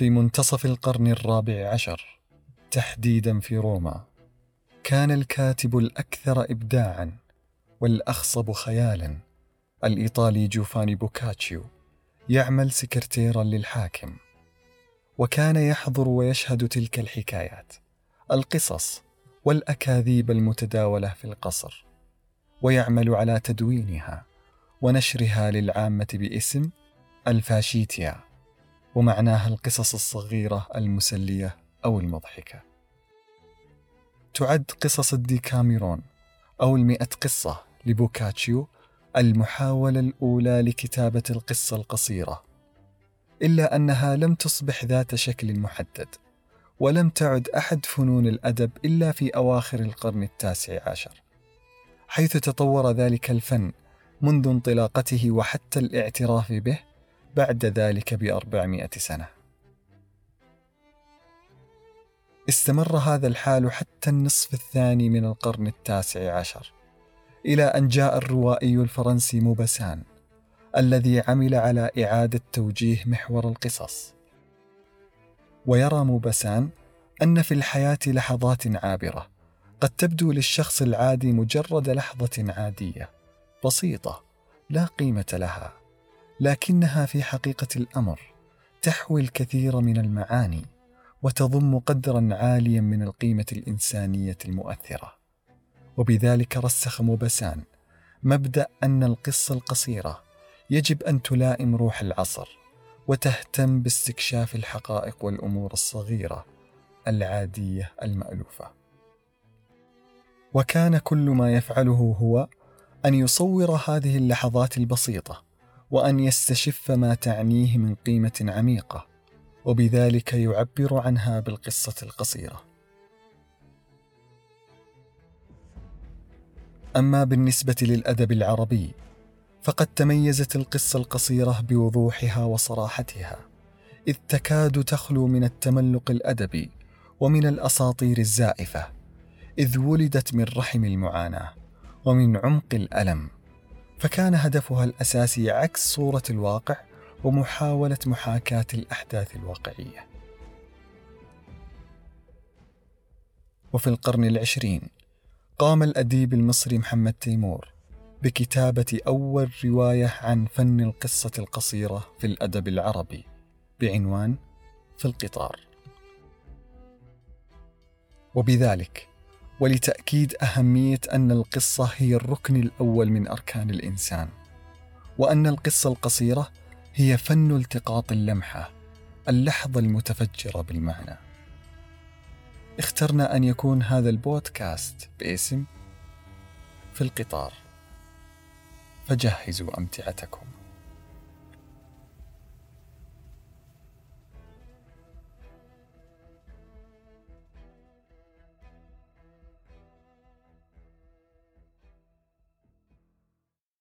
في منتصف القرن الرابع عشر تحديدا في روما. كان الكاتب الأكثر ابداعا والأخصب خيالا الإيطالي جوفاني بوكاتشيو يعمل سكرتيرا للحاكم. وكان يحضر ويشهد تلك الحكايات القصص والأكاذيب المتداولة في القصر. ويعمل على تدوينها ونشرها للعامة باسم الفاشيتيا. ومعناها القصص الصغيرة المسلية أو المضحكة. تعد قصص الديكاميرون أو المئة قصة لبوكاتشيو المحاولة الأولى لكتابة القصة القصيرة. إلا أنها لم تصبح ذات شكل محدد ولم تعد أحد فنون الأدب إلا في أواخر القرن التاسع عشر. حيث تطور ذلك الفن منذ انطلاقته وحتى الاعتراف به بعد ذلك بأربعمائة سنة. استمر هذا الحال حتى النصف الثاني من القرن التاسع عشر إلى أن جاء الروائي الفرنسي موبسان الذي عمل على إعادة توجيه محور القصص. ويرى موبسان أن في الحياة لحظات عابرة قد تبدو للشخص العادي مجرد لحظة عادية بسيطة لا قيمة لها. لكنها في حقيقة الأمر تحوي الكثير من المعاني وتضم قدرا عاليا من القيمة الإنسانية المؤثرة. وبذلك رسخ موبسان مبدأ أن القصة القصيرة يجب أن تلائم روح العصر وتهتم باستكشاف الحقائق والأمور الصغيرة العادية المألوفة. وكان كل ما يفعله هو أن يصور هذه اللحظات البسيطة وأن يستشف ما تعنيه من قيمة عميقة وبذلك يعبر عنها بالقصة القصيرة. أما بالنسبة للأدب العربي فقد تميزت القصة القصيرة بوضوحها وصراحتها، إذ تكاد تخلو من التملق الأدبي ومن الأساطير الزائفة، إذ ولدت من رحم المعاناة ومن عمق الألم، فكان هدفها الأساسي عكس صورة الواقع ومحاولة محاكاة الأحداث الواقعية. وفي القرن العشرين قام الأديب المصري محمد تيمور بكتابة أول رواية عن فن القصة القصيرة في الأدب العربي بعنوان في القطار. وبذلك ولتأكيد أهمية أن القصة هي الركن الأول من أركان الإنسان، وأن القصة القصيرة هي فن التقاط اللمحة، اللحظة المتفجرة بالمعنى. اخترنا أن يكون هذا البودكاست باسم في القطار، فجهزوا أمتعتكم.